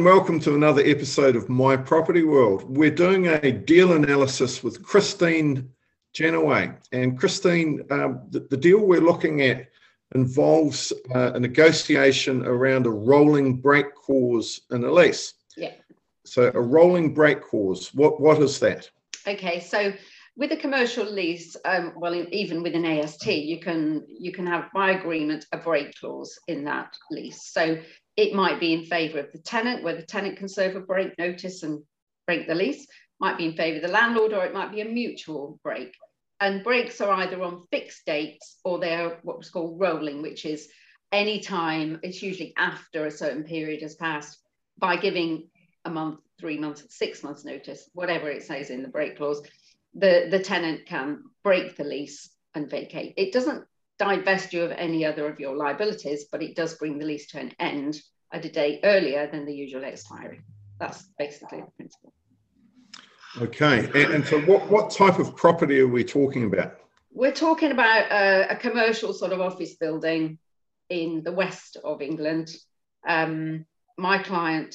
And welcome to another episode of My Property World. We're doing a deal analysis with Christine Janaway. And Christine, um, the, the, deal we're looking at involves uh, a negotiation around a rolling break clause in a lease. Yeah. So a rolling break clause, what, what is that? Okay, so with a commercial lease, um, well, even with an AST, you can you can have by agreement a break clause in that lease. So it might be in favour of the tenant, where the tenant can serve a break notice and break the lease, might be in favour of the landlord, or it might be a mutual break. And breaks are either on fixed dates or they're what was called rolling, which is any time, it's usually after a certain period has passed, by giving a month, three months, six months notice, whatever it says in the break clause, the, the tenant can break the lease and vacate. It doesn't divest you of any other of your liabilities, but it does bring the lease to an end at a date earlier than the usual expiry. That's basically the principle. Okay, and, and so what, what type of property are we talking about? We're talking about a, a commercial sort of office building in the west of England. Um, my client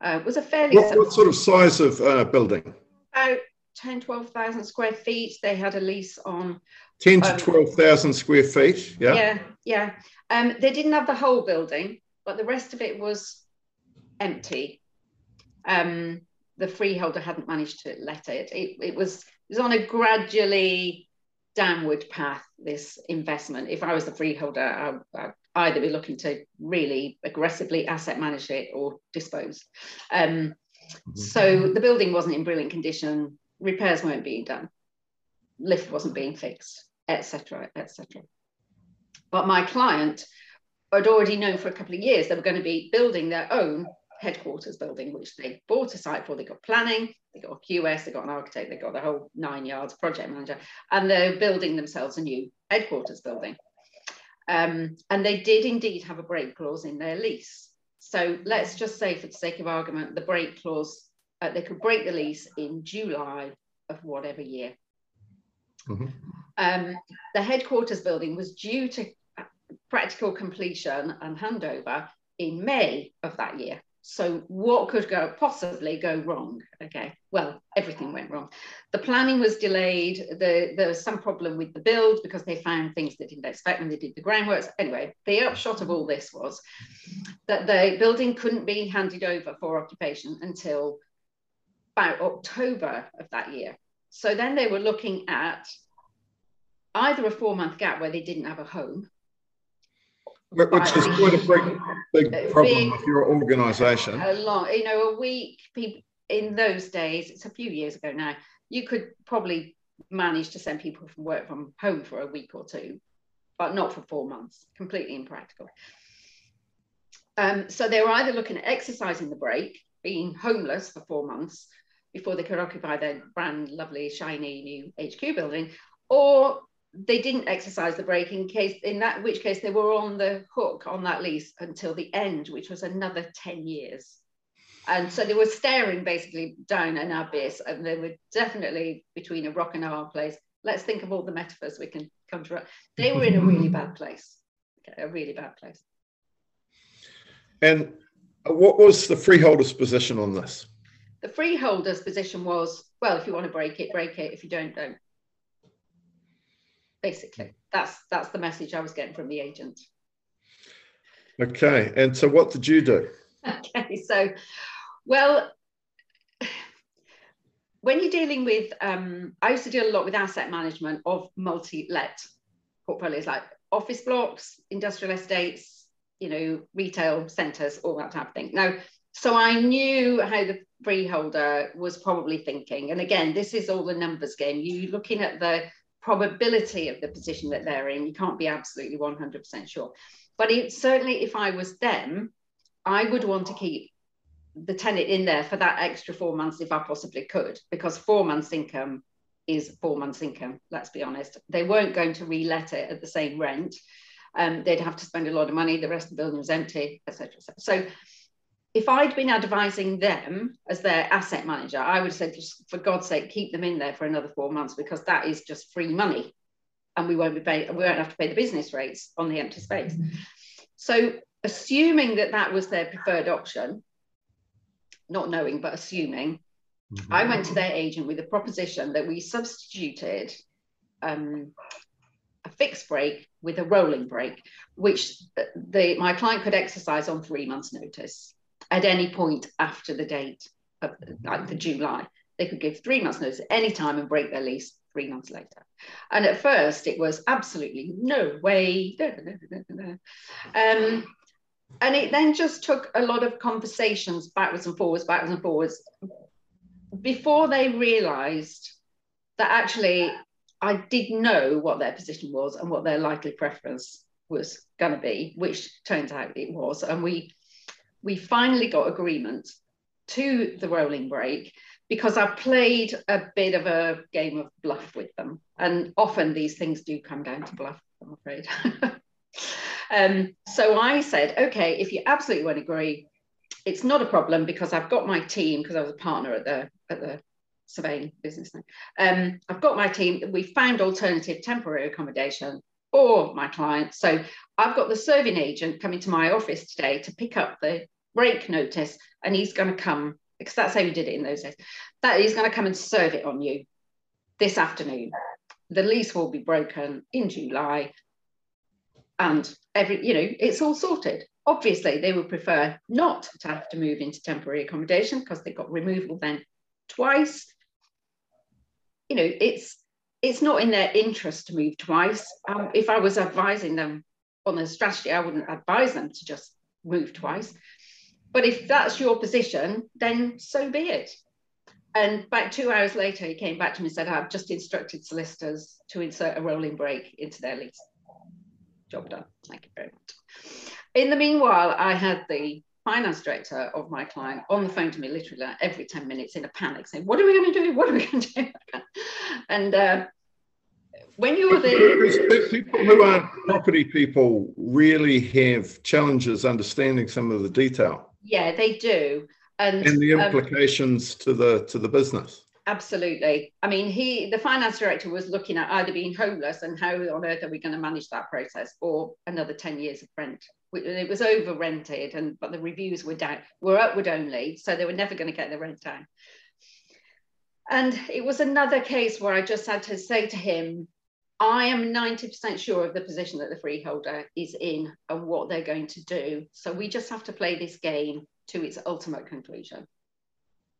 uh, was a fairly... What, what sort of size of uh, building? About 10, 12,000 square feet. They had a lease on 10 to um, 12,000 square feet. Yeah. Yeah. Yeah. Um, they didn't have the whole building, but the rest of it was empty. Um, the freeholder hadn't managed to let it. It, it was it was on a gradually downward path. This investment. If I was the freeholder, I, would either be looking to really aggressively asset manage it or dispose. Um, mm-hmm. So the building wasn't in brilliant condition. Repairs weren't being done. Lift wasn't being fixed etc., etc. But my client had already known for a couple of years they were going to be building their own headquarters building, which they bought a site for. They got planning, they got a QS, they got an architect, they got the whole nine yards project manager, and they're building themselves a new headquarters building. Um, and they did indeed have a break clause in their lease. So let's just say, for the sake of argument, the break clause, uh, they could break the lease in July of whatever year. Mm-hmm. Um, the headquarters building was due to practical completion and handover in May of that year. So what could go possibly go wrong? Okay, well, everything went wrong. The planning was delayed. The, there was some problem with the build because they found things they didn't expect when they did the groundworks. Anyway, the upshot of all this was that the building couldn't be handed over for occupation until about October of that year. So then they were looking at either a four month gap where they didn't have a home. Which is quite a big, big problem with your organisation. A long, you know, a week. People in those days, it's a few years ago now. You could probably manage to send people from work from home for a week or two, but not for four months. Completely impractical. Um, so they were either looking at exercising the break, being homeless for four months before they could occupy their brand lovely, shiny new HQ building, or they didn't exercise the break in case in that which case they were on the hook on that lease until the end which was another 10 years. And so they were staring basically down an abyss and they were definitely between a rock and a hard place. Let's think of all the metaphors we can come to. They were in a really bad place. A really bad place. And what was the freeholder's position on this the freeholder's position was well if you want to break it break it if you don't don't basically that's that's the message i was getting from the agent Okay. And so what did you do? Okay. So, well, when you're dealing with, um, I used to deal a lot with asset management of multi-let portfolios like office blocks, industrial estates, you know, retail centres, all that type of thing. Now, so I knew how the freeholder was probably thinking. And again, this is all the numbers game. You looking at the probability of the position that they're in. You can't be absolutely 100% sure. But it, certainly, if I was them, I would want to keep the tenant in there for that extra four months if I possibly could, because four months' income is four months' income. Let's be honest. They weren't going to re-let it at the same rent. Um, they'd have to spend a lot of money. The rest of the building was empty, etc. Et so if I'd been advising them as their asset manager, I would have said, just for God's sake, keep them in there for another four months because that is just free money, and we won't be pay, we won't have to pay the business rates on the empty space. So, assuming that that was their preferred option, not knowing but assuming, mm-hmm. I went to their agent with a proposition that we substituted um, a fixed break with a rolling break, which the, my client could exercise on three months' notice at any point after the date of like the July. They could give three months notice at any time and break their lease three months later. And at first it was absolutely no way. Um, and it then just took a lot of conversations backwards and forwards, backwards and forwards, before they realized that actually I did know what their position was and what their likely preference was going to be, which turns out it was. And we we finally got agreement to the rolling break because I played a bit of a game of bluff with them. And often these things do come down to bluff, I'm afraid. um, so I said, okay, if you absolutely won't agree, it's not a problem because I've got my team, because I was a partner at the at the surveying business. Um, I've got my team, we found alternative temporary accommodation for my clients. So I've got the serving agent coming to my office today to pick up the break notice and he's going to come because that's how you did it in those days that he's going to come and serve it on you this afternoon. The lease will be broken in july and every you know it's all sorted. Obviously they would prefer not to have to move into temporary accommodation because they got removal then twice. You know it's it's not in their interest to move twice. Um, if i was advising them on a strategy i wouldn't advise them to just move twice but if that's your position, then so be it. And about two hours later, he came back to me and said, I've just instructed solicitors to insert a rolling break into their lease. Job done. Thank you very much. In the meanwhile, I had the finance director of my client on the phone to me literally every 10 minutes in a panic saying, What are we going to do? What are we going to do? and uh, when you're there. People who aren't property people really have challenges understanding some of the detail. Yeah, they do. And, and the um, implications um, to the to the business. Absolutely. I mean, he the finance director was looking at either being homeless and how on earth are we going to manage that process, or another 10 years of rent. It was over rented, and but the reviews were down, were upward only, so they were never going to get the rent down. And it was another case where I just had to say to him, I am 90% sure of the position that the freeholder is in and what they're going to do. So we just have to play this game to its ultimate conclusion.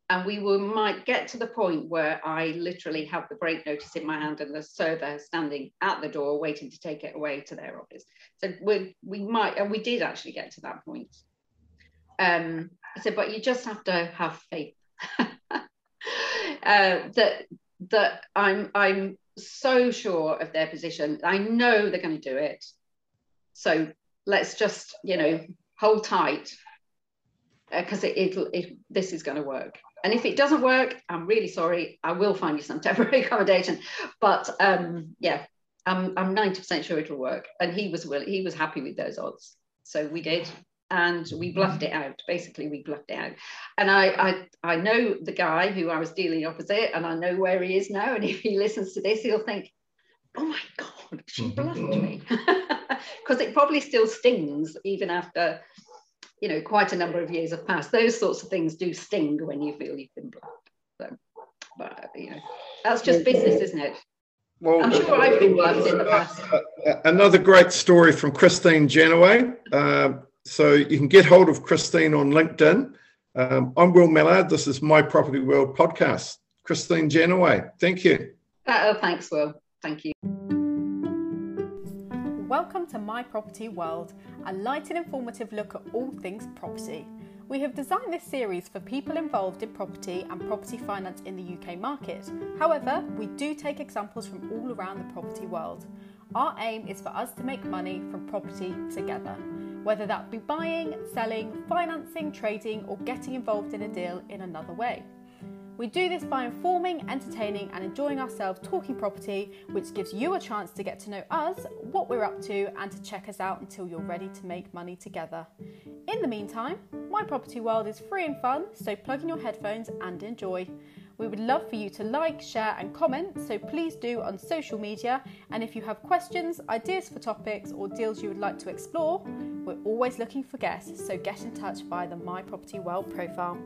And we will might get to the point where I literally have the break notice in my hand and the server standing at the door waiting to take it away to their office. So we we might and we did actually get to that point. Um, said, but you just have to have faith uh, that that I'm I'm so sure of their position. I know they're going to do it. So let's just, you know, hold tight because uh, it, it'll, it, this is going to work. And if it doesn't work, I'm really sorry. I will find you some temporary accommodation. But um, yeah, I'm, I'm 90% sure it'll work. And he was willing, he was happy with those odds. So we did and we bluffed it out. Basically, we bluffed it out. And I, I, I know the guy who I was dealing opposite, and I know where he is now. And if he listens to this, he'll think, "Oh my God, she bluffed me," because it probably still stings even after, you know, quite a number of years have passed. Those sorts of things do sting when you feel you've been bluffed. So, but you know, that's just business, isn't it? Well, I'm sure I've been bluffed in the past. Uh, uh, another great story from Christine Janaway. Uh, So you can get hold of Christine on LinkedIn. Um, I'm Will Mallard. This is My Property World podcast. Christine Janaway, thank you. Uh, oh, thanks, Will. Thank you. Welcome to My Property World, a light and informative look at all things property. We have designed this series for people involved in property and property finance in the UK market. However, we do take examples from all around the property world. Our aim is for us to make money from property together, whether that be buying, selling, financing, trading, or getting involved in a deal in another way. We do this by informing, entertaining, and enjoying ourselves talking property, which gives you a chance to get to know us, what we're up to, and to check us out until you're ready to make money together. In the meantime, My Property World is free and fun, so plug in your headphones and enjoy. We would love for you to like, share, and comment, so please do on social media. And if you have questions, ideas for topics, or deals you would like to explore, we're always looking for guests, so get in touch via the My Property World profile.